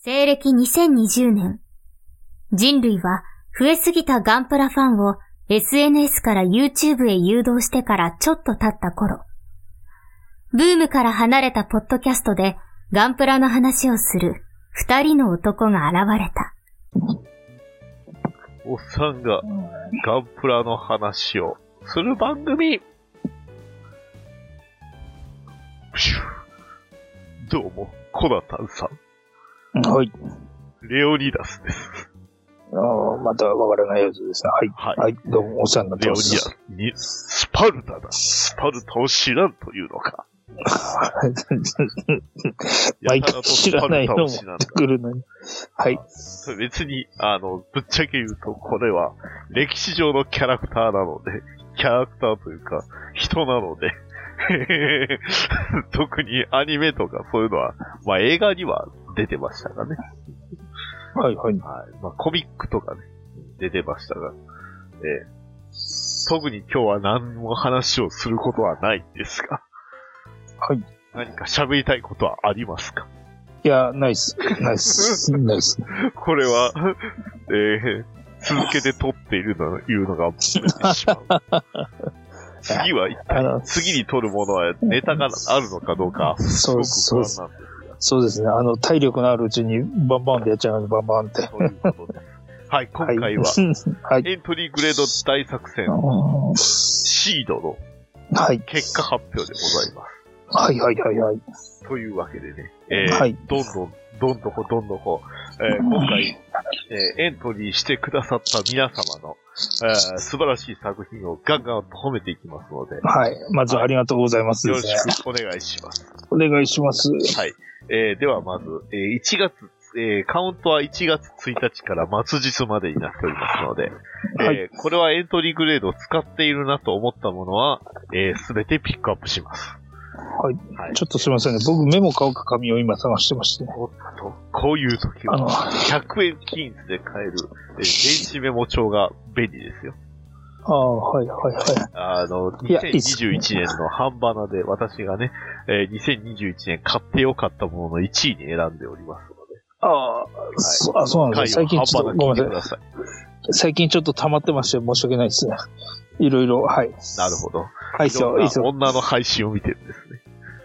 西暦2020年、人類は増えすぎたガンプラファンを SNS から YouTube へ誘導してからちょっと経った頃、ブームから離れたポッドキャストでガンプラの話をする二人の男が現れた。おっさんがガンプラの話をする番組。どうも、コナタンさん。はい。レオニダスです。ああ、またわからないやつですね。はい。はいはい。どうもお世話になってレオニダます。スに、スパルタだ。スパルタを知らんというのか。毎回知らないの持ってくるのに。はい。別に、あの、ぶっちゃけ言うと、これは、歴史上のキャラクターなので、キャラクターというか、人なので、特にアニメとかそういうのは、まあ映画には出てましたがね。はい、はい。はい。まあコミックとかね、出てましたが、ええ特に今日は何も話をすることはないんですが、はい。何か喋りたいことはありますか？いや、ナイス。ナイス。ナイス。これは、えー、続けて撮っているのいうのが。次は一あ体の、次に撮るものはネタがあるのかどうか、すそうごく不安なんですが。そうですね。あの、体力のあるうちにバンバンってやっちゃうのバンバンって。そういうことです。はい、今回は、はい。エントリーグレード大作戦、はシードのい。結果発表でございます。はい、はい、はい、はい。というわけでね、えーはいどんどん、どんどこどんどこ、えー今回、えーエントリーしてくださった皆様の、えー素晴らしい作品をガンガンと褒めていきますので、はい。まずはありがとうございますよろですね。しくお願いします。お願いします。はい。えーではまず、えー1月、えーカウントは1月1日から末日までになっておりますので、はいえーこれはエントリーグレードを使っているなと思ったものは、えすべてピックアップします。はい。はい。ちょっとすいませんね。僕メモ買うか紙を今探してましてね。おっと、こういう時は、100円均一で買える、えー電子メモ帳が便利ですよ。ああ、はい、はい、はい。あの、いやいいっす2021年の半ばなで私がね、えー2021年買ってよかったものの1位に選んでおりますので、ああ、そあそうなんですね。最近ちょっと、ごめんなさい。最近ちょっっと溜まってまして申し訳ないですね。いろいろ、はい。なるほど。はい、いいっすよ、いいっすよ。女の配信を見てるんですね。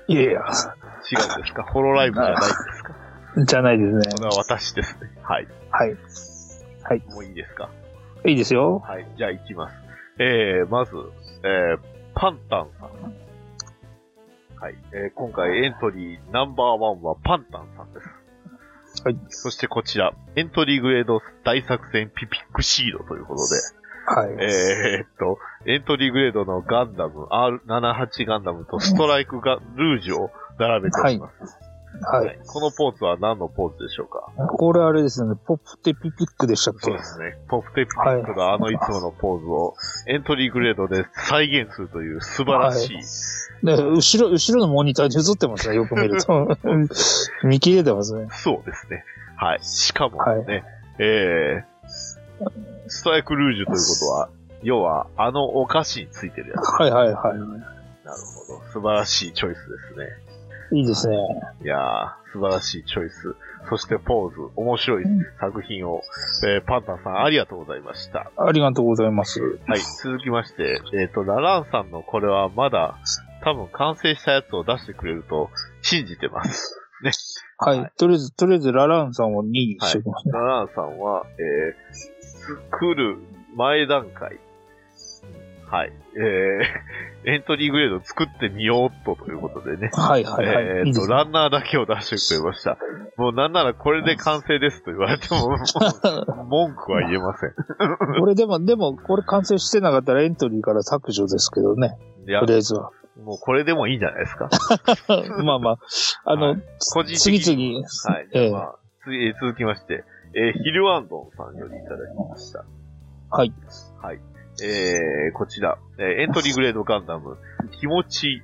いやいや、違うんですか？ホロライブじゃないですか？じゃないですね。これは私ですね。はい。はい。もういいですか？いいですよ。はい。じゃあ行きます。えー、まず、えー、パンタンさん。はい。えー、今回エントリーナンバーワンはパンタンさんです。はい。そしてこちら、エントリーグレード大作戦ピピックシードということで、はい。えーっと、エントリーグレードのガンダム、R78 ガンダムとストライクガルージュを並べております。はい。このポーズは何のポーズでしょうか？これあれですね、ポップテピピックでしたっけ？そうですね。ポップテピピックがあのいつものポーズをエントリーグレードで再現するという素晴らしい。で、後ろ、後ろのモニターに映ってますね、よく見ると。見切れてますね。そうですね。はい。しかもね、はいえー、ストライクルージュということは、要はあのお菓子についてるやつ。はいはいはい。なるほど。素晴らしいチョイスですね。いいですね。いやー、素晴らしいチョイス。そしてポーズ、面白い作品を、えーパンタンさんありがとうございました。ありがとうございます。はい、続きまして、えっ、と、ラランさんのこれはまだ、多分完成したやつを出してくれると信じてます。ね。はい。はいとりあえず、とりあえず、ラランさんを2位にしておきますね。ラランさんは、えー、作る前段階。はい。えー、エントリーグレード作ってみようっとということでね。はいはいはい。えーっと。ランナーだけを出してくれました。もうなんならこれで完成ですと言われても、文句は言えません。これでも、でも、これ完成してなかったらエントリーから削除ですけどね。と、りあえずは。もうこれでもいいんじゃないですか。まあまあ、あの、はい個人的次に。々、はい。ええまあ、次えー続きまして、えーヒルアンドンさんよりいただきました。はい。はい。えー、こちら、えーエントリーグレードガンダム、気持ちいい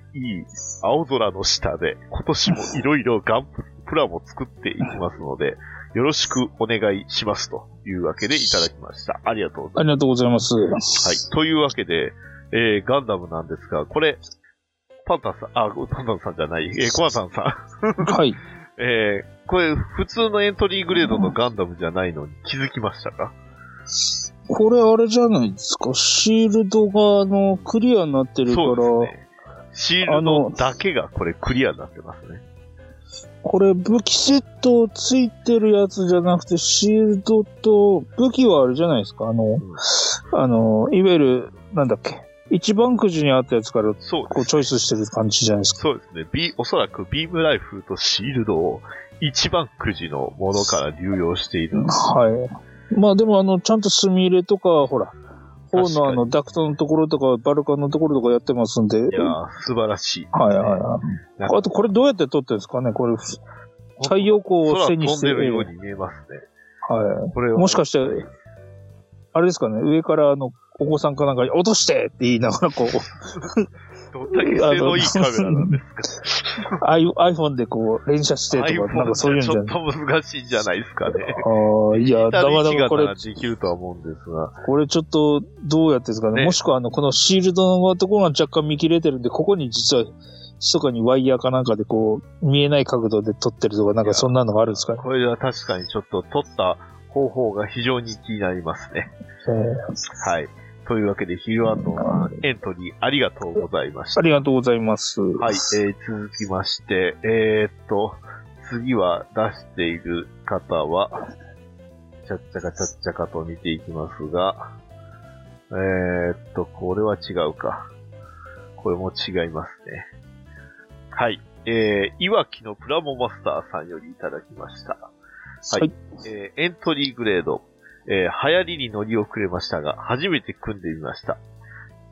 青空の下で、今年もいろいろガンププラも作っていきますので、よろしくお願いしますというわけでいただきました。ありがとうございありがとうございます。ます。はい。というわけで、えー、ガンダムなんですが、これ、パンタンさん、あ、パンタンさんじゃない、えー、コアさんさん。はい。えー、これ、普通のエントリーグレードのガンダムじゃないのに気づきましたか？これあれじゃないですか？シールドが、あの、クリアになってるから、そうですね。シールドだけがこれクリアになってますね。これ武器セットついてるやつじゃなくて、シールドと、武器はあれじゃないですか？あの、あの、いわゆる、なんだっけ？一番くじにあったやつから、そうこう、チョイスしてる感じじゃないですか？そうですね。ビおそらくビームライフルとシールドを一番くじのものから流用している。はい。まあでもあの、ちゃんと墨入れとか、ほら、肩のあの、ダクトのところとか、バルカンのところとかやってますんで。いやー、素晴らしい。はいはいはい。あとこれどうやって撮ってるんですかね？これ、太陽光を空背にして飛んでるように見えますね。はこれい。もしかして、あれですかね？上からあの、お子さんかなんかに落としてって言いながらこう、どんだけ性能いいカメラなんですか iPhone でこう連写してとか、なんかそういうんじゃちょっと難しいんじゃないですかね。ああ、いや、だからだからこれこれ、できるとは思うんですが。これちょっとどうやってですかねねもしくはあの、このシールドのところが若干見切れてるんで、ここに実は、密かにワイヤーかなんかでこう、見えない角度で撮ってるとか、なんかそんなのがあるんですかね？これは確かにちょっと撮った方法が非常に気になりますね。えーはい。というわけで、ヒルアンドのエントリーありがとうございましたあ。りがとうございます。はい、えー、続きまして、えー、っと、次は出している方は、ちゃっちゃかちゃっちゃかと見ていきますが、えー、っと、これは違うか。これも違いますね。はい、えー、いわきのプラモマスターさんよりいただきました。はいはい。えーエントリーグレード、えー流行りに乗り遅れましたが、初めて組んでみました。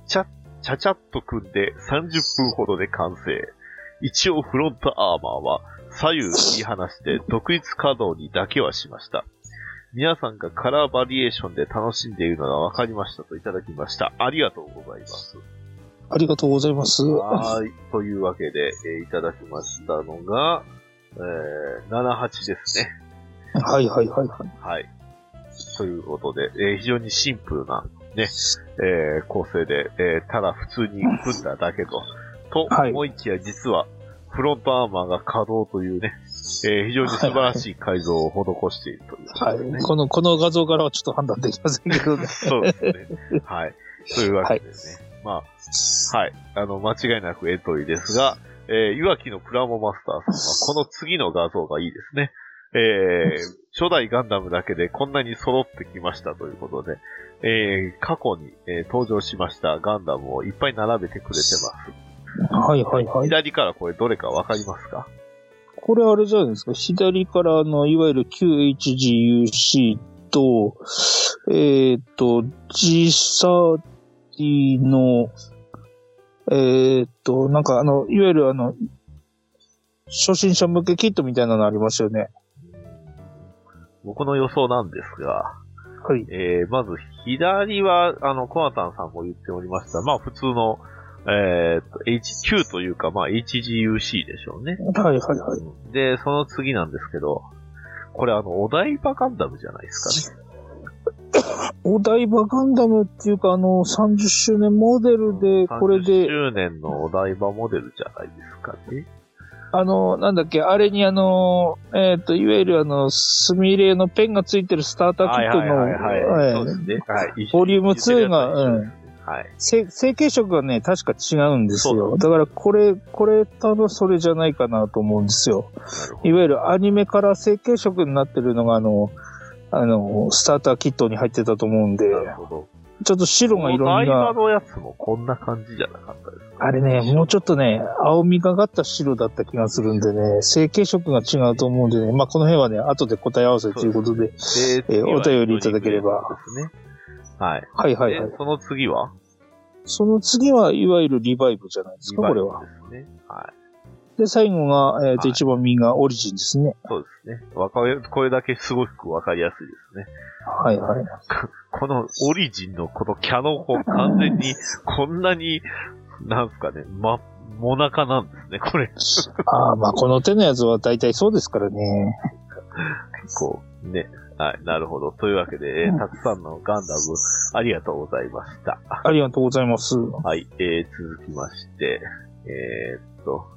ちゃ、ちゃちゃっと組んで30分ほどで完成。一応フロントアーマーは左右切り離して独立稼働にだけはしました。皆さんがカラーバリエーションで楽しんでいるのが分かりましたといただきました。ありがとうございます。ありがとうございます。はーい。というわけで、えーいただきましたのが、えー、78ですね。はいはいはいはい。はい。ということで、えー非常にシンプルな、ね、えー構成で、えーただ普通に組んだだけと。とはい思いきや、実は、フロントアーマーが稼働というね、えー非常に素晴らしい改造を施しているということはい。この、この画像からはちょっと判断できませんけどね。そうですね。はい。というわけでね。まあ、はい。あの、間違いなくエントリーですが、えー、いわきのプラモマスターさんは、この次の画像がいいですね。えー、初代ガンダムだけでこんなに揃ってきましたということで、えー、過去に、えー登場しましたガンダムをいっぱい並べてくれてます。はいはいはい。左からこれどれかわかりますか？これあれじゃないですか。左からの、いわゆる QHGUC と、えっ、と、G30 の、えっ、と、なんかあの、いわゆるあの、初心者向けキットみたいなのありますよね。僕の予想なんですが、はい。えー、まず、左は、あの、コナタンさんも言っておりました。まあ、普通の、えー、と、HQ というか、まあ、HGUC でしょうね。はいはいはい。で、その次なんですけど、これあの、お台場ガンダムじゃないですかね。お台場ガンダムっていうか、あの、30周年モデルで、これ30で、周年のお台場モデルじゃないですかね。あの、なんだっけ、あれにあの、えっ、と、いわゆるあの、スミレのペンがついてるスターターキットの、はいね。はい。ボリューム2がうん。はい。成成形色がね、確か違うんですよ。だからこれ、これ多分それじゃないかなと思うんですよ。いわゆるアニメから成形色になってるのがあの、あの、スターターキットに入ってたと思うんで、ど。なるほど。ちょっと白が色お台場味が、のやつもこんな感じじゃなかったですか？あれね、もうちょっとね、青みがかった白だった気がするんでね、成形色が違うと思うんでね、まあこの辺はね、後で答え合わせということで、で、えーお便りいただければですね。はい。はいはいはいで。その次は？その次はいわゆるリバイブじゃないですか、これは。ですね。はい。で、最後が、えっ、と、はい一番右がオリジンですね。そうですね。わかり、これだけすごくわかりやすいですね。はいはい。このオリジンのこのキャノン砲完全にこんなに、なんすかね、ま、モナカなんですね、これ。ああ、まあこの手のやつは大体そうですからね。こう、ね。はい、なるほど。というわけで、えーたくさんのガンダム、ありがとうございました。ありがとうございます。はい、えー、続きまして、えー、っと、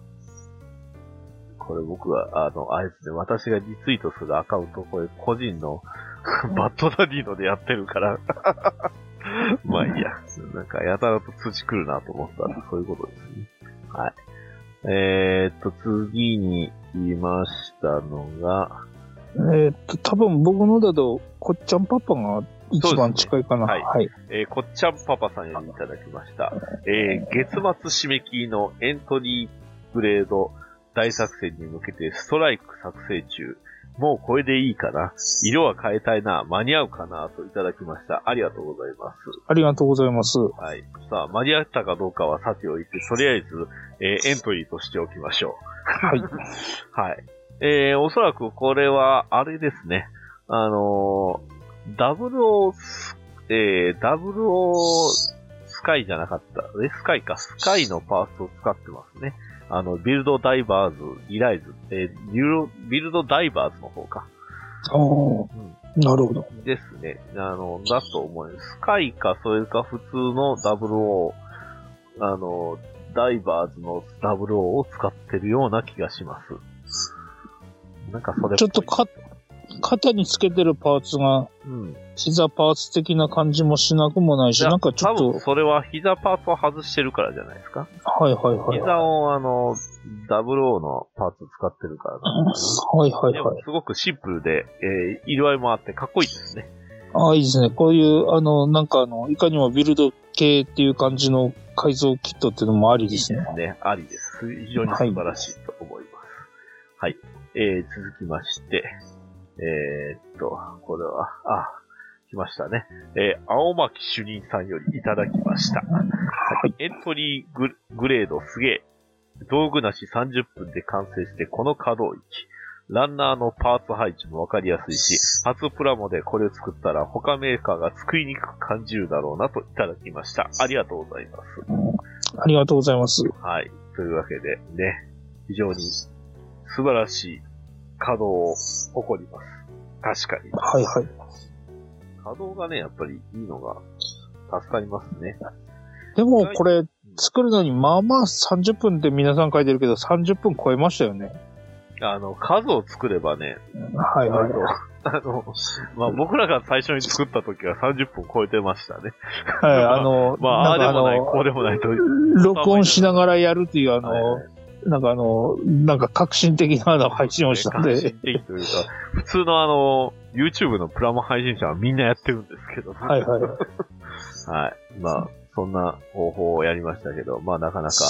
これ僕は、あの、あれですね、私がリツイートするアカウント、これ個人の バッドダディのでやってるからまあいいや。なんか、やたらと通知来るなと思ったら、そういうことですね。はい。えー、っと、次に言いましたのが、えーっと、多分僕のだと、こっちゃんパパが一番近いかな。そうですねはい。えーこっちゃんパパさんよりいただきました。えー月末締め切りのエントリーグレード大作戦に向けてストライク作成中。もうこれでいいかな。色は変えたいな。間に合うかなといただきました。ありがとうございます。ありがとうございます。はい。さあ、間に合ったかどうかはさておいて、とりあえず、えーエントリーとしておきましょはい。う。はい。えー、おそらくこれは、あれですね。あのー、ダブルオース、えー、ダブルオースカイじゃなかった。え、スカイか。スカイのパーツを使ってますね。あの、ビルドダイバーズ、リライズ、えー、ビルドビルドダイバーズの方か。おーうん。なるほど。ですね。あの、だと思います。スカイか、それか普通の WO、あの、ダイバーズの WO を使ってるような気がします。なんかそれちょっとか、肩につけてるパーツが、うん。膝パーツ的な感じもしなくもないし、いやなんかちょっと多分、それは膝パーツを外してるからじゃないですか。はいはいはい。膝をあの、WO のパーツ使ってるからなんですはいはいではい。もすごくシンプルで、えー色合いもあってかっこいいですね。ああ、いいですね。こういう、あの、なんかあの、いかにもビルド系っていう感じの改造キットっていうのもありですね。ね、ありです。非常に素晴らしいと思います。はい。えー、続きまして、えー、っと、これは、あ、来ましたね。えー、青巻主任さんよりいただきました。はい。エントリーググレードすげえ。道具なし30分で完成してこの可動域。ランナーのパーツ配置もわかりやすいし、初プラモでこれを作ったら他メーカーが作りにくく感じるだろうなといただきました。ありがとうございます。ありがとうございます。はい。というわけでね、非常に素晴らしい稼働を誇ります。確かに。はいはい。稼働がね、やっぱりいいのが助かりますね。でもこれ、作るのにまあまあ30分って皆さん書いてるけど30分超えましたよね。あの、数を作ればね、はいはいあの、まあ、僕らが最初に作った時は30分超えてましたね。はい、あの、まあ、ああでもない、のこうでもないと。録音しながらやるっていうあの、はいなんかあの、なんか革新的なあの配信をしたん革新で、的というか、普通のあの、YouTube のプラモ配信者はみんなやってるんですけど、はいはい。はい。まあ、そんな方法をやりましたけど、まあなかなか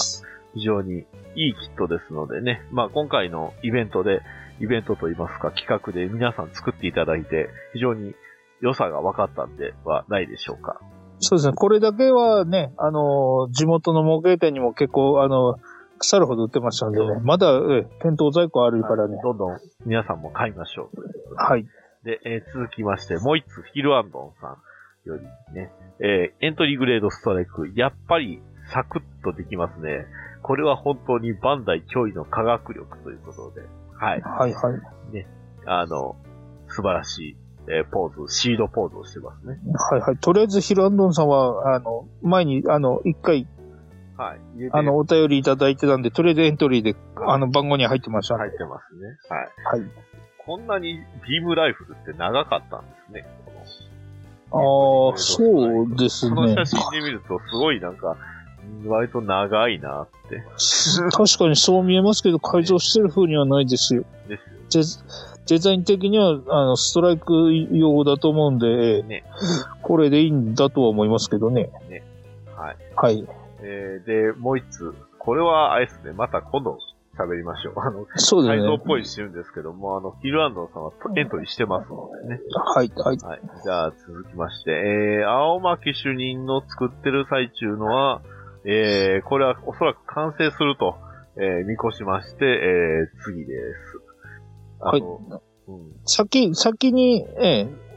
非常にいいキットですのでね、まあ今回のイベントで、イベントといいますか企画で皆さん作っていただいて、非常に良さが分かったんではないでしょうか。そうですね。これだけはね、あの、地元の模型店にも結構、あの、腐るほど売ってましたんでね、まだ、え店頭在庫あるからね。どんどん皆さんも買いましょう。はい。で、えー続きまして、もう一つ、ヒルアンドンさんよりね、えーエントリーグレードストライク、やっぱりサクッとできますね。これは本当にバンダイ脅威の科学力ということで、はい。はいはい。あの、素晴らしい、えーポーズ、シードポーズをしてますね。はいはい。とりあえずヒルアンドンさんは、あの、前に、あの、一回、はい。あの、お便りいただいてたんで、とりあえずエントリーで、あの、番号に入ってました。入ってますね。はい。はい。こんなにビームライフルって長かったんですね。ああ、そうですねこの写。真で見ると、すごいなんか、割と長いなって。確かにそう見えますけど、改造してる風にはないですよ。ですよデデザイン的には、あの、ストライク用だと思うんで、ね。これでいいんだとは思いますけどね。はい。はい。えー、で、もう一つ。これは、あれですね、また今度喋りましょう。あの、そうですね改造っ。ぽいしてるんですけども、あの、ヒルアンドンさんはエントリーしてますのでね。はい、はい。はい。じゃあ、続きまして、えー、青巻主任の作ってる最中のは、えー、これはおそらく完成すると、えー、見越しまして、えー、次です。あの、うん。先、先に、ええ、そうですね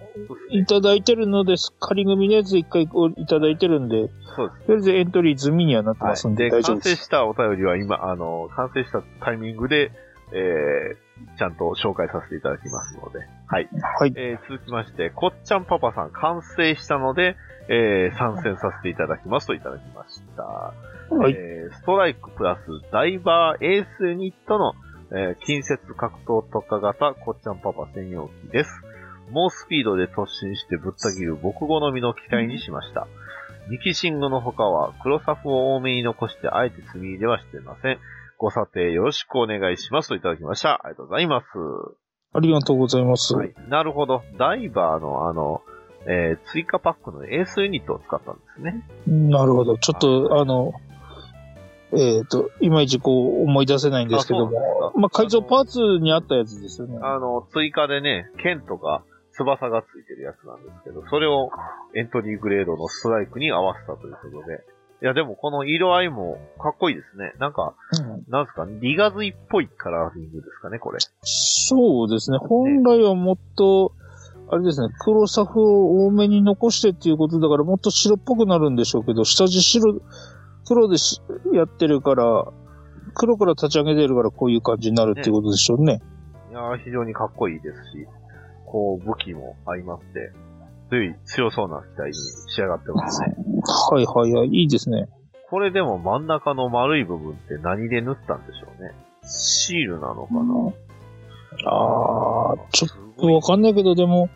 いただいてるのです。仮組のやつ一回いただいてるんで、そうです。とりあえずエントリー済みにはなってますんで、はい、で、完。成したお便りは今、あの、完成したタイミングで、えー、ちゃんと紹介させていただきますので、はい。はい。えー、続きまして、こっちゃんパパさん完成したので、えー、参戦させていただきますといただきました。はい。えー、ストライクプラスダイバーエースユニットの、えー近接格闘特化型こっちゃんパパ専用機です。猛スピードで突進してぶった切る僕好みの機体にしました。ミキシングの他は黒サフを多めに残してあえて積み入れはしていません。ご査定よろしくお願いしますといただきました。ありがとうございます。ありがとうございます。はい。なるほど。ダイバーのあの、えー追加パックのエースユニットを使ったんですね。なるほど。ちょっと、あの、えっ、と、いまいちこう思い出せないんですけどもです、かまあ、改造パーツにあったやつですよね。あの、追加でね、剣とか翼がついてるやつなんですけど、それをエントリーグレードのストライクに合わせたということで。いや、でもこの色合いもかっこいいですね。なんか、うんなんですか、リガズイっぽいカラーリングですかね、これ。そうですね。本来はもっと、あれですね、黒サフを多めに残してっていうことだから、もっと白っぽくなるんでしょうけど、下地白、黒でしやってるから、黒から立ち上げてるからこういう感じになるっていうことでしょうね。いやー非常にかっこいいですし、こう、武器も相まって、強い、強そうな機体に仕上がってますね。はいはいはい、いいですね。これでも真ん中の丸い部分って何で塗ったんでしょうね。シールなのかなああ、ちょっとわかんないけど、でも、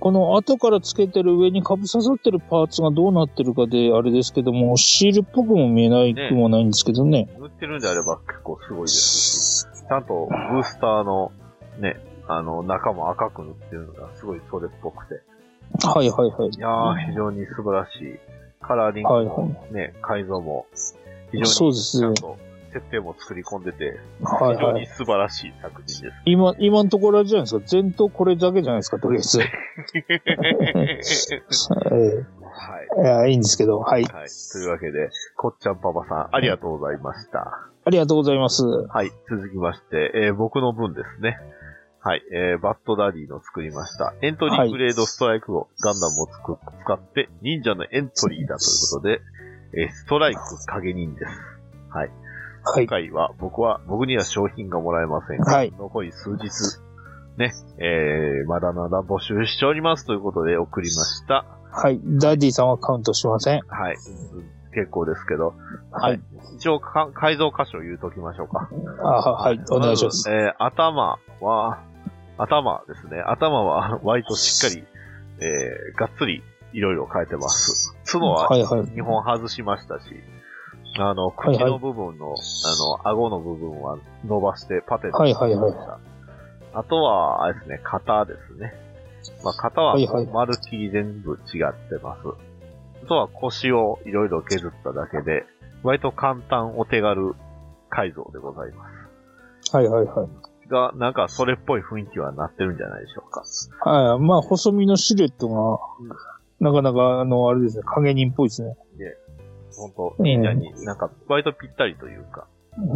この後からつけてる上に被刺さってるパーツがどうなってるかで、あれですけども、シールっぽくも見えないくもないんですけどね。塗ってるんであれば結構すごいですし、ちゃんとブースターのね、あの、中も赤く塗ってるのがすごいそれっぽくて。はいはいはい。いやー、非常に素晴らしい。カラーリングはいもね、改造も、非常にそうですちゃんと設定も作り込んでて、非常はいはい。に素晴らしい作品です。今、今のところじゃないですか。前頭これだけじゃないですか、とりあえず。えはい。えいや、いいんですけど。はい。はい。というわけで、こっちゃんパパさん、ありがとうございました。ありがとうございます。はい。続きまして、えー僕の分ですね。はい。えーバッドダディの作りました。エントリーグレードストライクをガンダムをつく使って、忍者のエントリーだということで、えーストライク影忍です。はい。はい。今回は僕は、僕には商品がもらえませんが、はい残り数日、ね、えー、まだまだ募集しておりますということで送りました。はい。ダディさんはカウントしません。はい。結構ですけど、はい。一応か、改造箇所を言うときましょうか。あはい。お願いします。ずえー頭は、頭ですね。頭は割としっかり、えー、がっつりいろいろ変えてます。角ははいはい。2本外しましたし、あの、はいはい口の部分の、あの、顎の部分は伸ばしてパテではいはいはいあとは、あれですね、型ですね。まあ、型ははいはい丸っきり全部違ってます。あとは腰をいろいろ削っただけで、割と簡単お手軽改造でございます。はいはいはい。が、なんかそれっぽい雰囲気はなってるんじゃないでしょうか。はい。まあ、細身のシルエットが、なかなか、あの、あれですね、影人っぽいですね。本当忍者になんか割とぴったりというか、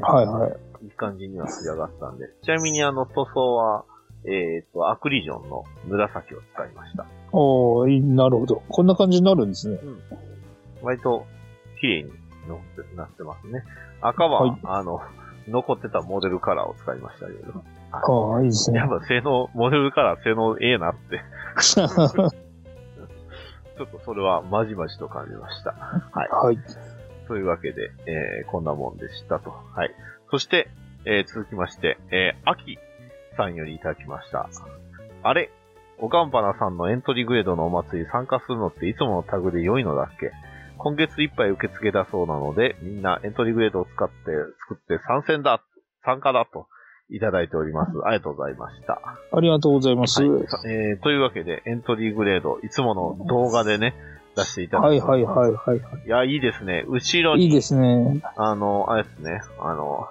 はいはい。いい感じには仕上がったんで。ちなみにあの塗装は、えっ、と、アクリジョンの紫を使いました。おーいいなるほど。こんな感じになるんですね。割と綺麗になってなってますね。赤は、はいあの、残ってたモデルカラーを使いましたけど。ああ、いいですねやっ。ぱ性能、モデルカラー性能ええなって、ちょっとそれはまじまじと感じました。はい。はい。というわけで、えー、こんなもんでしたと。はい。そして、えー、続きまして、えー、秋さんよりいただきました。あれ？おかんぱなさんのエントリーグレードのお祭り参加するのっていつものタグで良いのだっけ？今月いっぱい受付だそうなので、みんなエントリーグレードを使って、作って参戦だ参加だといただいております。ありがとうございました。ありがとうございます。はいさえー、というわけで、エントリーグレード、いつもの動画でね、出していただはいてはいはいはい。いや、いいですね。後ろに、いいですね。あの、あれですね、あの、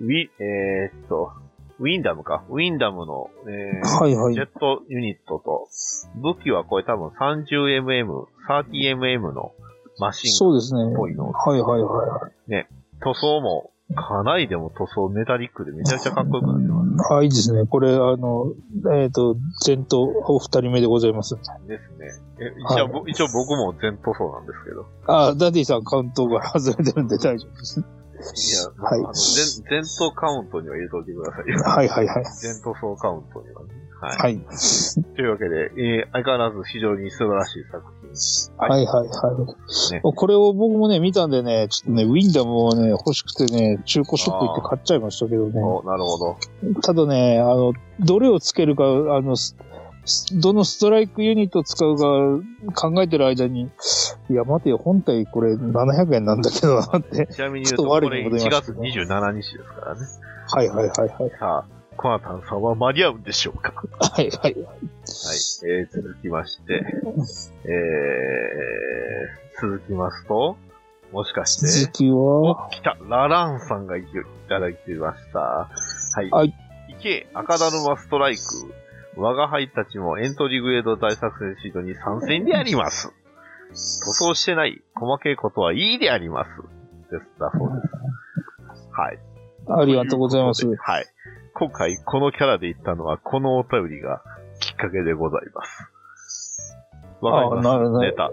ウィ、えーっと、ウィンダムか。ウィンダムの、えーはいはいジェットユニットと、武器はこれ多分 30mm、30mm のマシンそうですね。っぽいの。はいはいは塗装も、かなりでも塗装メタリックでめちゃくちゃかっこよくなってまい。あ、いいですね。これ、あの、えっ、と、全塗お二人目でございます。す。ですね。え一応、ぼ一応僕も全塗装なんですけど。あ、ダディさんカウントが外れてるんで大丈夫です。いや、はいあの全、全塗カウントには入れておいてくださいよ。はいはいはい。全塗装カウントにはね。はい。はい。というわけで、えー相変わらず非常に素晴らしい作品はいはいはい。ねこれを僕もね、見たんでね、ちょっとね、ウィンダムをね、欲しくてね、中古ショップ行って買っちゃいましたけどね。おなるほど。ただね、あの、どれをつけるか、あの、すどのストライクユニットを使うか考えてる間に、いや、待てよ、本体これ700円なんだけどなって。ちなみに言うと、ちょっと我これ1に戻りま月すね27日ですからね。はいはいはいはい。さあ、コナタンさんは間に合うんでしょうか？はいはい。はい。えー、続きまして、えー、続きますと、もしかして、続きおは、、来たラランさんがいただいてました。はい。はい。行け、赤だるまストライク。我が輩たちもエントリーグレード大作戦シートに参戦であります。塗装してない、細けいことはいいであります。です、だそうです。はい。ありがとうございますはい。今回このキャラで言ったのは、このお便りがきっかけでございます。わかります？あなるほどネタ。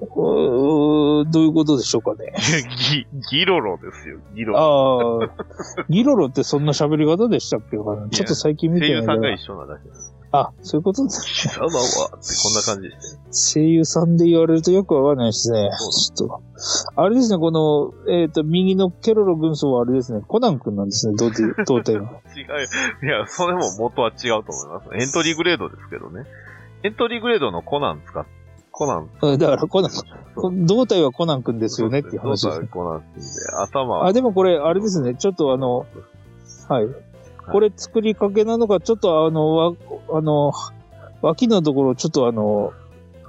どういうことでしょうかね。ギ、ギロロですよ、ギロロ。ああ、ギロロってそんな喋り方でしたっけ？ちょっと最近見て声優さんが。一緒なだけです。あ、そういうことです。貴様は、ってこんな感じでしたね。声優さんで言われるとよくわかんないですね。そうちょっと。あれですね、この、えっ、と、右のケロロ軍曹はあれですね、コナン君なんですね、胴体胴体が。違う。いや、それも元は違うと思います。エントリーグレードですけどね。エントリーグレードのコナン使っ、コナン。うんだからコナン、こ胴体はコナン君ですよねっていう話ですね。コナンってんで、頭はあ、でもこれ、あれですね、ちょっとあの、はい。これ作りかけなのか、ちょっとあの、わ、あの、脇のところ、ちょっとあの、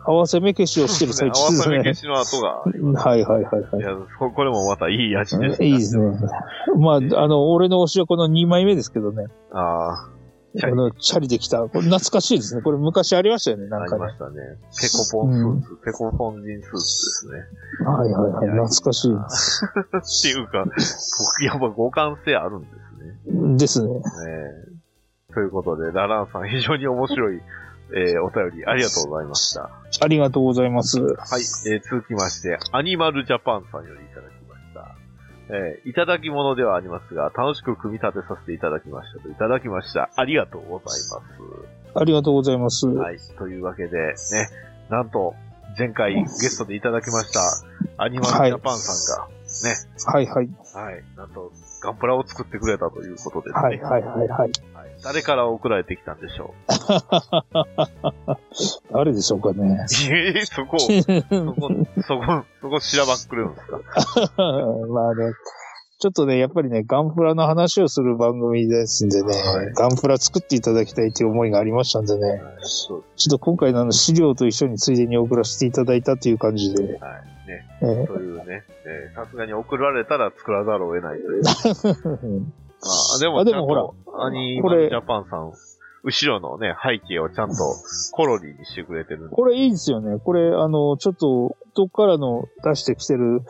合わせ目消しをしてる最中合わせ目ですね。消しの跡が。はいはいはいはいい。や、ここれもまたいい味です、いいですね。まあ、あの、俺の推しはこの2枚目ですけどね。あチャリあの、チャリできた。これ懐かしいですね。これ昔ありましたよね、あ、なんかねありま。したね。ペコポンスーツ、ペコポンジンスーツですね。はいはいはい。懐かし っていうか、僕、やっぱ互換性あるんですね。い。ですね。ねえということで、ラランさん、非常に面白い、えーお便りありがとうございました。ありがとうございます。はい、えー続きまして、アニマルジャパンさんよりいただきました。えーいただき物ではありますが、楽しく組み立てさせていただきましたといただきました。ありがとうございます。ありがとうございます。はい。というわけで、ね、なんと、前回ゲストでいただきました、アニマルジャパンさんが、ね、はいはい。はい、なんと、ガンプラを作ってくれたということですね。はいはいはいはい。はい誰から送られてきたんでしょ 誰でしょうかね。うえー、そこ、そこ、そこ、そこしらばっくれるんですか？まあね、ちょっとね、やっぱりね、ガンプラの話をする番組ですんでね、はいガンプラ作っていただきたいという思いがありましたんでね、はいちょっと今回のあの資料と一緒についでに送らせていただいたという感じで、はい。ね。えーそういうね、えーさすがに送られたら作らざるを得ないという。まあ、でも、あでもちゃんとアニマルジャパンさん、後ろのね、背景をちゃんとコロリーにしてくれてる。これいいですよね。これ、あの、ちょっと、どっからの出してきてる、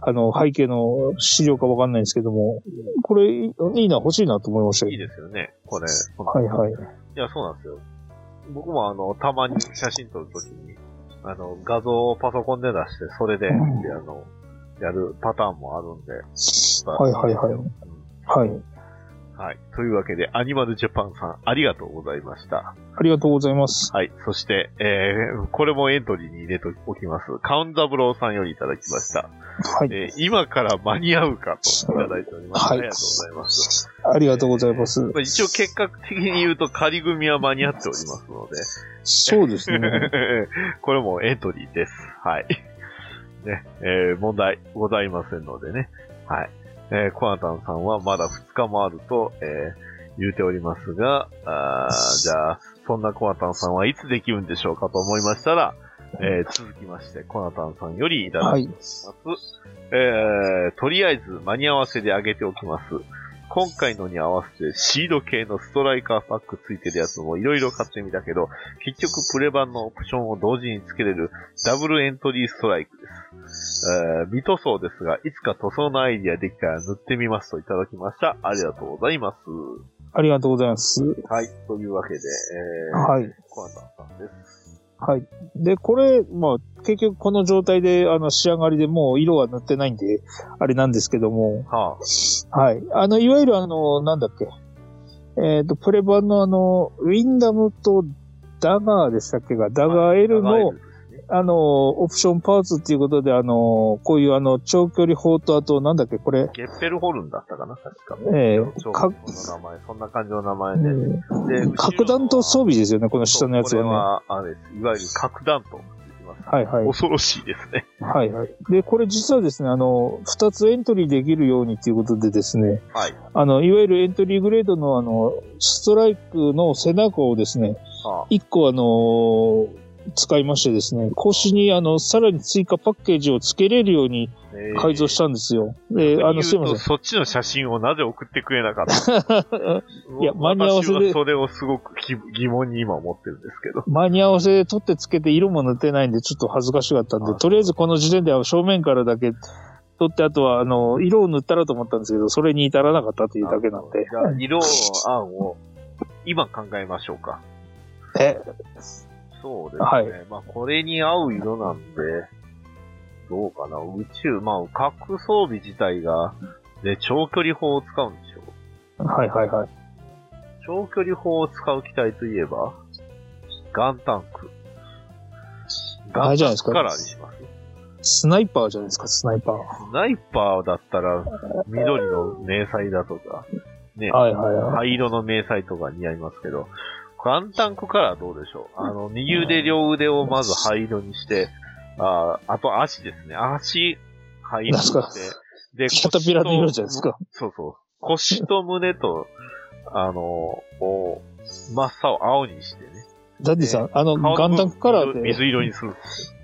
あの、背景の資料かわかんないんですけども、これいいな、欲しいなと思いましたいいけですよね、これ。ど。はいはい。いや、そうなんですよ。僕もあの、たまに写真撮るときに、あの、画像をパソコンで出して、それで、うんであの、やるパターンもあるんで。はいはいはいうんはい。はい。というわけで、アニマルジャパンさん、ありがとうございました。ありがとうございます。はい。そして、えー、これもエントリーに入れておきます。カウンザブローさんよりいただきました。はい。えー、今から間に合うかといただいております。はいありがとうございます。ありがとうございます。まあ一応結果的に言うと仮組みは間に合っておりますので、そうですね。これもエントリーです。はい。ね、えー問題ございませんのでね。はい。えーコナタンさんはまだ2日もあると、えー言うておりますが、あー じゃあ、そんなコナタンさんはいつできるんでしょうかと思いましたら、えー続きまして、コナタンさんよりいただはいきま。す。えーとりあえず間に合わせで上げておきます。今回のに合わせてシード系のストライカーパックついてるやつもいろいろ買ってみたけど、結局プレ版のオプションを同時につけれるダブルエントリーストライクです。えー、未塗装ですが、いつか塗装のアイディアできたら塗ってみますといただきました。ありがとうございます。ありがとうございます。はい。というわけで、えー、はい。コアタンさんです。はい。で、これ、まあ、結局この状態で、あの、仕上がりでもう色は塗ってないんで、あれなんですけども、ははい。あの、いわゆるあの、なんだっけ。えっ、と、プレ版のあの、ウィンダムとダガーでしたっけが、ダガー L の、あの、オプションパーツっていうことで、あの、こういうあの、長距離砲とあと、なんだっけ、これ、ゲッペルホルンだったかな、確か。ええ超かの名前、そんな感じの名前で。えでー核弾頭装備ですよね、この下のやつそうこれはは、あれです。いわゆる核弾頭。はいはい恐ろしいですね。ね。はいはい。で、これ実はですね、あの、二つエントリーできるようにっていうことでですね、はい。あの、いわゆるエントリーグレードのあの、ストライクの背中をですね、あ一個あの使いましてですね、腰にあの、さらに追加パッケージを付けれるようにえー改造したんですよ。で、あの、すいません。そっちの写真をなぜ送ってくれなかった？いや間に合わせで私はそれをすごくき疑問に今思ってるんですけど。間に合わせで取ってつけて色も塗ってないんでちょっと恥ずかしかったんであ、とりあえずこの時点では正面からだけ取って、あとはあの、色を塗ったらと思ったんですけど、それに至らなかったというだけなんで。じゃあ、色の案を今考えましょうか。え、そうですね。はいまあ、これに合う色なんで、どうかな。宇宙、まあ、核装備自体が、で、長距離砲を使うんでしょう。はいはいはい。長距離砲を使う機体といえば、ガンタンク。ガンタンクカラーにします？スナイパーじゃないですか、スナイパー。スナイパーだったら、緑の迷彩だとか、ね、はいはいはい。灰色の迷彩とか似合いますけど、ガンタンクカラーどうでしょうあの、右腕、両腕をまず灰色にして、ああと足ですね。足、灰色にして、で、キャタピラの色じゃないですか。そうそう。腰と胸と、あの、を、真っ青、青にしてね。ダディさん、あの、顔ガンタンクカラー水って、色にする。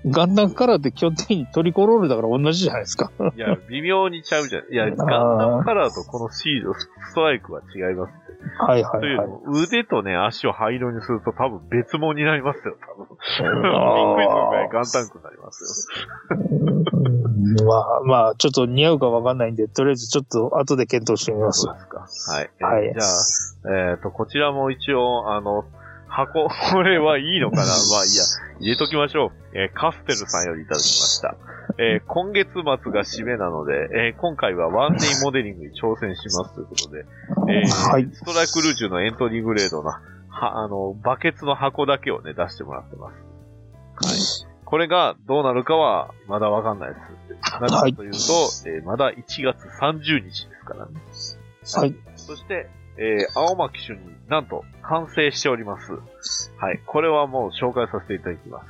ガンタンクカラーって基本的にトリコロールだから同じじゃないですか。いや、微妙にちゃうじゃん。いや、ガンタンクカラーとこのシールド、ストライクは違います。はいはいはい。というのも、腕とね、足を灰色にすると多分別物になりますよ、多分。びっくりするぐらいガンタンクになりますうんまあまあ、ちょっと似合うかわかんないんで、とりあえずちょっと後で検討してみよ。ますそう。ですか。はい。えーはいじゃあ、えっ、と、こちらも一応、あの、箱、これはいいのかな？まあいいや、入れときましょう。えーカステルさんよりいただきました。えー今月末が締めなので、えー今回はワンデイモデリングに挑戦しますということで、えー はいストライクルージュのエントリーグレードの、は、あの、バケツの箱だけをね、出してもらってます。はい。これがどうなるかは、まだわかんないです。なぜかというと、えーまだ1月30日ですからね。はい。そして、えー、青巻主任、なんと、完成しております。はい。これはもう紹介させていただきます。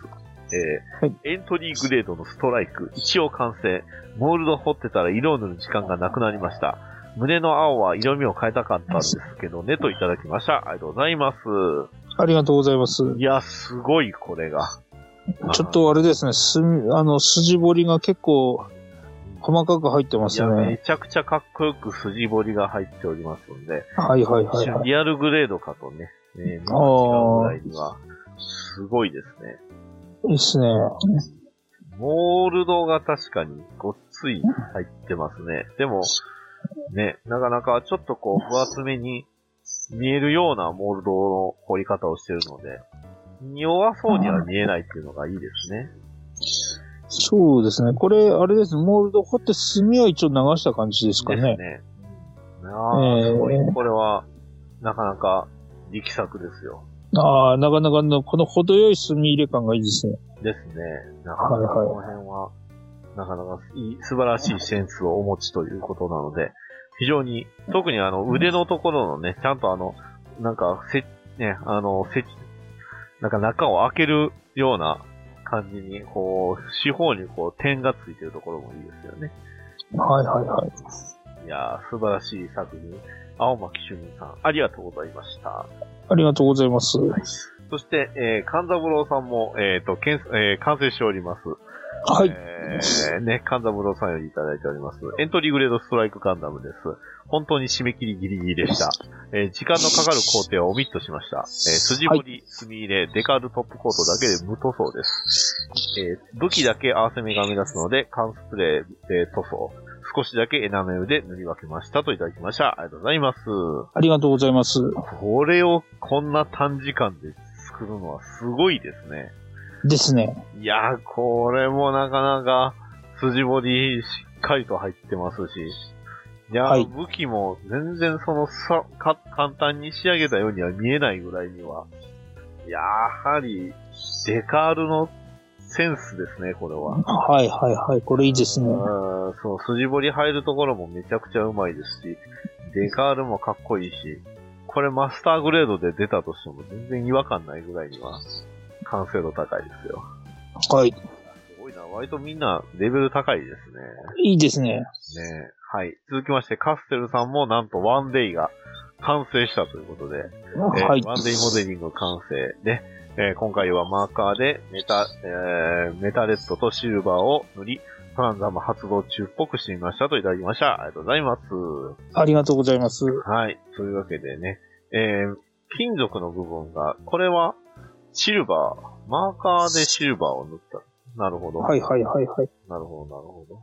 えーはいエントリーグレードのストライク、一応完成。モールド掘ってたら色を塗る時間がなくなりました。胸の青は色味を変えたかったんですけどね、といただきました。ありがとうございます。ありがとうございます。いや、すごい、これが。ちょっとあれですね、す、あの、筋彫りが結構細かく入ってますいや、めね。ちゃくちゃかっこよく筋彫りが入っておりますので、はいはい一はい、はい。瞬リアルグレードかとね、えー、見間違うぐらいには、すごいですね。いいっすね。モールドが確かにごっつい入ってますね。でも、ね、なかなかちょっとこう、分厚めに見えるようなモールドの彫り方をしてるので、弱そうには見えないっていうのがいいですね。そうですね。これ、あれです。モールド掘って墨は一応流した感じですかね。ですね。うんああ、えーすごい。これは、なかなか力作ですよ。ああ、なかなかの、この程よい墨入れ感がいいですね。ですね。なかなかはいはいこの辺は、なかなかいい、素晴らしいセンスをお持ちということなので、非常に、特にあの、腕のところのね、ちゃんとあの、なんか、せ、ね、あの、せ、なんか中を開けるような感じに、こう、四方にこう、点がついてるところもいいですよね。はいはいはい。いやー、素晴らしい作品。青巻主任さん、ありがとうございました。ありがとうございます。そして、えー、勘三郎さんも、えっ、と、けん、えー、完成しております。はい。えー、ね、カンダムロさんよりいただいております。エントリーグレードストライクガンダムです。本当に締め切りギリギリでした。えー時間のかかる工程はオミットしました。えー筋彫り、墨入れ、デカールトップコートだけで無塗装です。えー武器だけ合わせ目が目立つので、缶スプレーで塗装。少しだけエナメルで塗り分けましたといただきました。ありがとうございます。ありがとうございます。これをこんな短時間で作るのはすごいですね。ですね。いやー、これもなかなか、筋彫りしっかりと入ってますし、いやー、はい武器も全然そのさ、か、簡単に仕上げたようには見えないぐらいには、やはり、デカールのセンスですね、これは。はいはいはい。これいいですね。うん、そう、筋彫り入るところもめちゃくちゃうまいですし、デカールもかっこいいし、これマスターグレードで出たとしても全然違和感ないぐらいには完成度高いですよ。はい。すごいな、割とみんなレベル高いですね。いいですね。ねはい。続きまして、カステルさんもなんとワンデイが完成したということで、えーはい。ワンデイモデリング完成で、えー今回はマーカーでメタ、えーメタレッドとシルバーを塗り、トランザム発動中っぽくしてみましたといただきました。ありがとうございます。ありがとうございます。はい。というわけでね、えー金属の部分が、これはシルバー、マーカーでシルバーを塗った。なるほど。はいはいはいはい。なるほど、なるほど。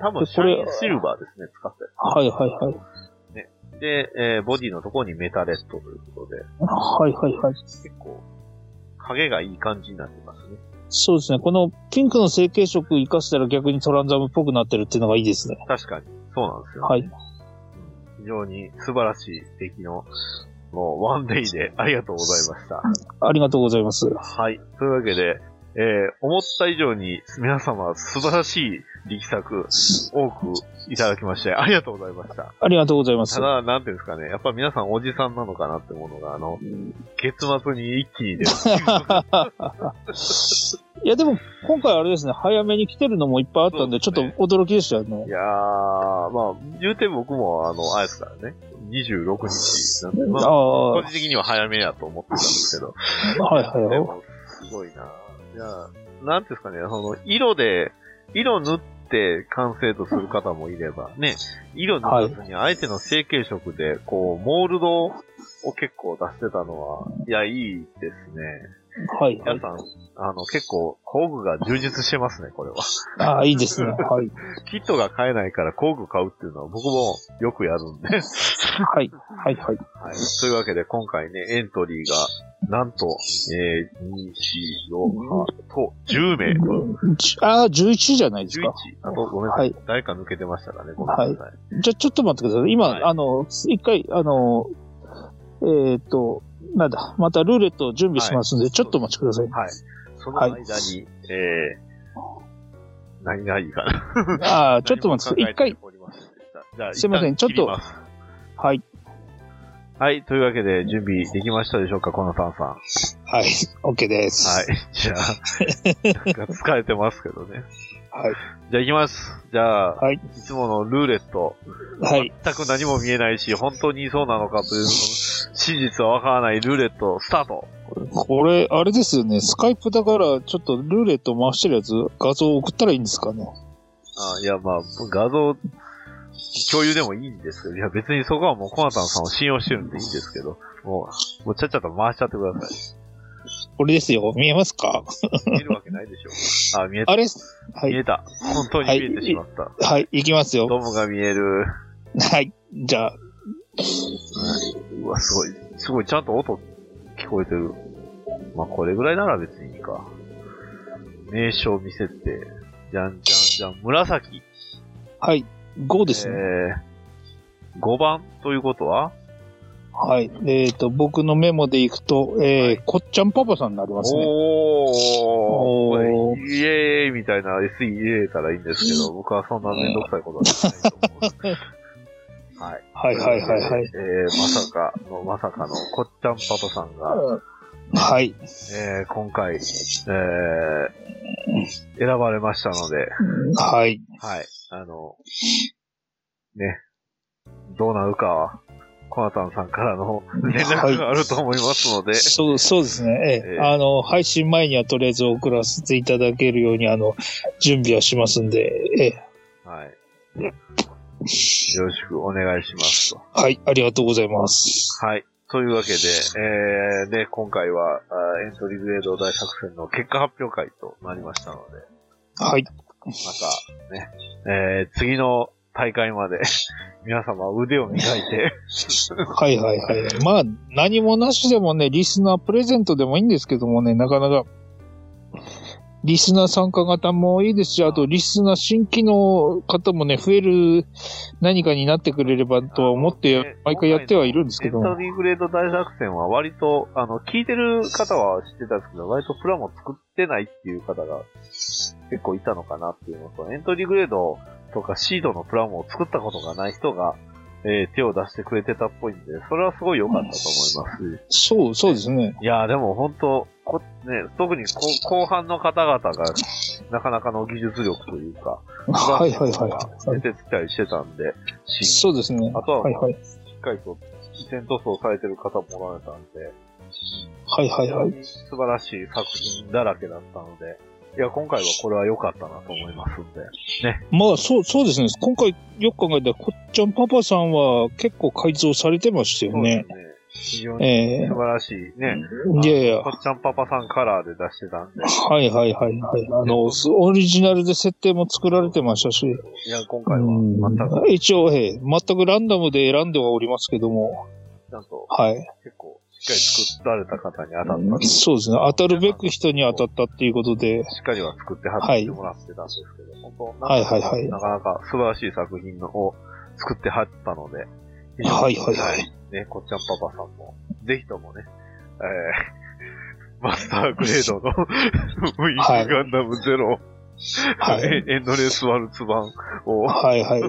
多分、シャインシルバーですね、使って。はいはいはい。で、えーボディのところにメタレットということで、はいはいはい。結構、影がいい感じになってますね。そうですね。このピンクの成型色活かしたら逆にトランザムっぽくなってるっていうのがいいですね。確かに、そうなんですよ、はい。うん非常に素晴らしい出来の、もうワンデイでありがとうございました。ありがとうございます。はい。というわけで、えー思った以上に皆様素晴らしい力作多くいただきましてありがとうございました。ありがとうございますた。だ、なんていうんですかね、やっぱ皆さんおじさんなのかなってものが、あの、月末に一気に出る。いやでも、今回あれですね、早めに来てるのもいっぱいあったんで、ちょっと驚きでしたよねい。やー、まあ、言うて僕も、あの、あれですからね、26日なんで、まあ、ああ、は個人的には早めやと思ってたんですけど、いはいはい。でも、すごいな。いや、なんていうんですかね、その、色で、色塗って完成とする方もいれば、ね、色塗らずに相手の成型色で、こう、モールドを結構出してたのは、いや、いいですね。はいはい。皆さん、あの、結構、工具が充実してますね、これは。あ あ、いいですね。はい。キットが買えないから工具買うっていうのは僕もよくやるんで。はい。はいはい。はい。というわけで、今回ね、エントリーが、なんと、えー、2、4、5、と、10名ああ、11じゃないです11か。。あと、ごめんなさい。はい誰か抜けてましたかね、ごめんなさい。じゃ、ちょっと待ってください。今、はいあの、一回、あの、えっ、と、なんだ、またルーレットを準備しますんで、はいちょっとお待ちください。はい。その間に、えー、何がいいかな。ああ、ちょっと待って。一回、すいませんちょっとはい。はい。というわけで、準備できましたでしょうか、このさんさん。はい。OK です。はい。じゃあ、なんか疲れてますけどね。はい。じゃあ行きます。じゃあ、はい。いつものルーレット。はい。全く何も見えないし、本当にそうなのかという、その真実はわからないルーレット、スタート。これ、あれですよね。スカイプだから、ちょっとルーレット回してるやつ、画像送ったらいいんですかね。あいや、まあ、画像、共有でもいいんですけど、いや、別にそこはもうコナタンさんを信用してるんでいいんですけど、もう、もうちゃっちゃと回しちゃってください。これですよ。見えますか？見えるわけないでしょう。あ、見えた。あれはい。見えた。本当に見えてしまった。はい。い きますよ。ドームが見える。はい。じゃあ、うわ、すごい。すごい、ちゃんと音聞こえてる。まあ、これぐらいなら別にいいか。名称見せて、じゃんじゃんじゃん、紫。はい。5ですね。えー、5番ということは？はい。えっ、と、僕のメモでいくと、えーこっちゃんパパさんになりますね。おー。おーイエーイみたいな SE 入れたらいいんですけど、僕はそんなめんどくさいことはしないと思う。はい。はいはいはいはい。えー、まさかの、まさかの、こっちゃんパパさんが、はい。えー、今回、えー、選ばれましたので、はい。はい。あの、ね、どうなるかは、コナタンさんからの連絡があると思いますので、そう、そうですね。ええええあの、配信前にはとりあえず送らせていただけるように、あの、準備はしますんで、ええはい。よろしくお願いしますと。はい。ありがとうございます。はい。というわけで、えー、で、今回は、あエントリーグレード大作戦の結果発表会となりましたので、はい。また、ね、えー、次の大会まで、皆様腕を磨いて、はいはいはい。まあ、何もなしでもね、リスナープレゼントでもいいんですけどもね、なかなか、リスナー参加型もいいですし、あとリスナー新規の方もね、増える何かになってくれればとは思って、毎回やってはいるんですけどエン。トリーグレード大作戦は割と、あの、聞いてる方は知ってたんですけど、割とプラモ作ってないっていう方が結構いたのかなっていうのと、エントリーグレードとかシードのプラモを作ったことがない人が、えー手を出してくれてたっぽいんで、それはすごい良かったと思います。そう、そうですね。いやーでも本当こ、ね、特にこ後半の方々が、なかなかの技術力というか、はいはいはい。出てきたりしてたんで、ししそうですね。あとははいはい。っかりと、自然塗装されてる方もおられたんで、はいはいはい。素晴らしい作品だらけだったので、いや、今回はこれは良かったなと思いますんで。まあ、そう、そうですね。今回よく考えたら、こっちゃんパパさんは結構改造されてましたよね。そうですね。非常にええ。素晴らしいね。いやいや。こ、っちゃんパパさんカラーで出してたんで。はいはいはいはい。あの、オリジナルで設定も作られてましたし、いや、今う回は全く、ん一応、ええ全くランダムで選んではおりますけども、ちゃんとはい。結構しっかり作られた方に当たったん。でそうですね。当たるべく人に当たったっていうことで、しっかりは作ってはってもらってたんですけど、本当はい。はいはいなかなか素晴らしい作品のを作ってはったので、非はいはいはいね、こっちゃんパパさんも、ぜひともね、えー、マスターグレードの ウィングはいガンダムゼロ、はいエエンドレスワルツ版を、はいはい。ぜ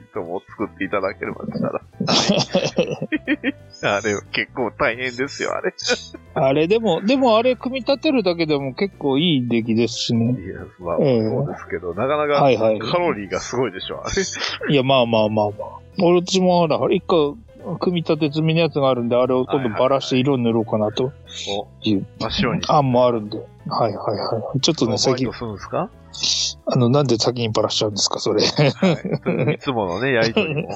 ひとも作っていただければしたら。あれ、結構大変ですよ、あれ。あれでも、でもあれ組み立てるだけでも結構いい出来ですしね。いや、まあ、ええそうですけど、なかなか。カロリーがすごいでしょ、あれ。いや、まあまあまあまあ。俺うちもほら、一個、組み立て済みのやつがあるんで、あれを今度バラして色塗ろうかなとお、いう真っ白に。案もあるんで。はいはいはい。ちょっとね、先するんですか？あの、なんで先にバラしちゃうんですか、それ。はい。いつものね、やりとりも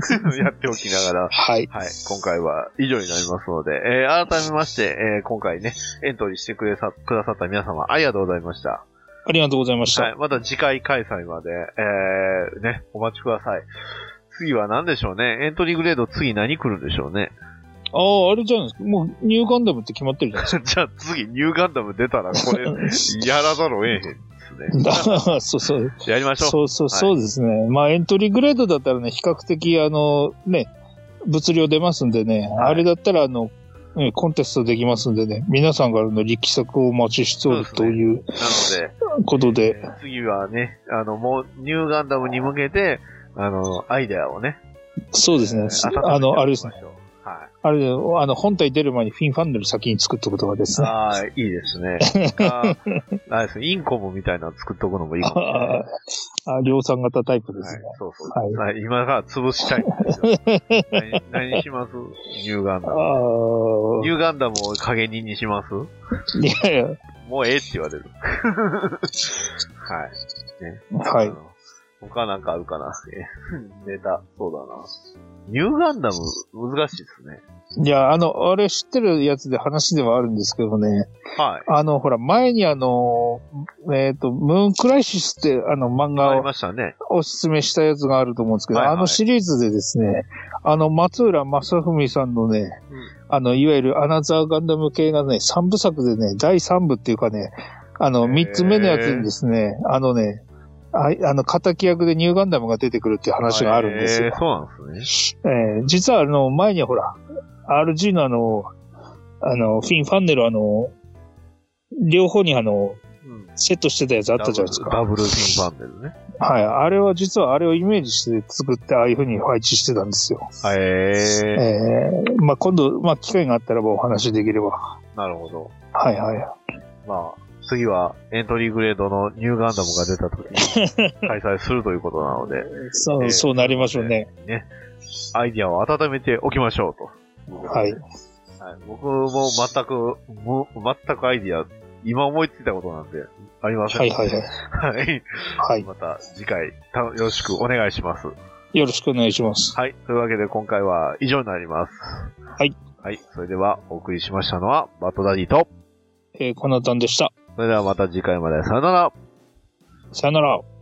やっておきながら、はい。はい。今回は以上になりますので、えー改めまして、えー今回ね、エントリーしてくれさ、くださった皆様、ありがとうございました。ありがとうございました。はい。また次回開催まで、えー、ね、お待ちください。次は何でしょうね。エントリーグレード次何来るんでしょうね。ああ、あれじゃないですか。もう、ニューガンダムって決まってるじゃないです じゃあ次、ニューガンダム出たら、これ、やらざるを得へんですね。か。そうそう。やりましょう。そうそう、はいそうですね。まあ、エントリーグレードだったらね、比較的、あの、ね、物量出ますんでね、はいあれだったら、あの、えコンテストできますんでね、皆さんからの力作をお待ちしておるというなので、ことで、えー次はね、あの、もう、ニューガンダムに向けて、あの、アイデアをね、そうですねえー。あの、あれですね。。はい。あれで、あの、本体出る前にフィンファンネル先に作ってことがですね。ああ、いいですね。ああれですね、インコムみたいなの作っとくのもいいかもしれない。はい、あ量産型タイプですね。そうそう。はいはい、今から潰したいんですよ。何何します？ニューガンダム。あニューガンダムを影人にします？あ、いやいや、もうええって言われる。はい。ね。はい。他なんかあるかなえネタ、そうだな。ニューガンダム、難しいですね。いや、あの、あれ知ってるやつで話ではあるんですけどね、はい。あの、ほら、前にあの、えっ、と、ムーンクライシスってあの漫あり画をましたね。おすすめしたやつがあると思うんですけど、はいはいあのシリーズでですね、あの、松浦正文さんのね、あの、いわゆるアナザーガンダム系がね、三部作でね、第三部っていうかね、あの、へー三つ目のやつにですね、あのね、ああの、敵役でニューガンダムが出てくるっていう話があるんですよえー。そうなんですね。えー実はあの、前にはほら、RG のあの、あの、フィン・ファンネルあの、両方にあの、うん。セットしてたやつあったじゃないですか。ダブルフィンバンデルね。はい。あれは実はあれをイメージして作って、ああいう風に配置してたんですよ。へええー、まあ今度、まあ機会があったらばお話できれば。ー、なるほど。はいはい。まあ、次はエントリーグレードのニューガンダムが出た時に 開催するということなので、そう、えーそうなりましょうね。ね、アイディアを温めておきましょうと。はい。はい、僕も全く、もう全くアイディア、今思いついたことなんで、ありません。はいはいはい。はい。はい。また次回、たよろしくお願いします。よろしくお願いします。はい。というわけで今回は以上になります。はい。はい。それではお送りしましたのは、バットダディと、えー、このたんでした。それではまた次回まで。さよなら。さよなら。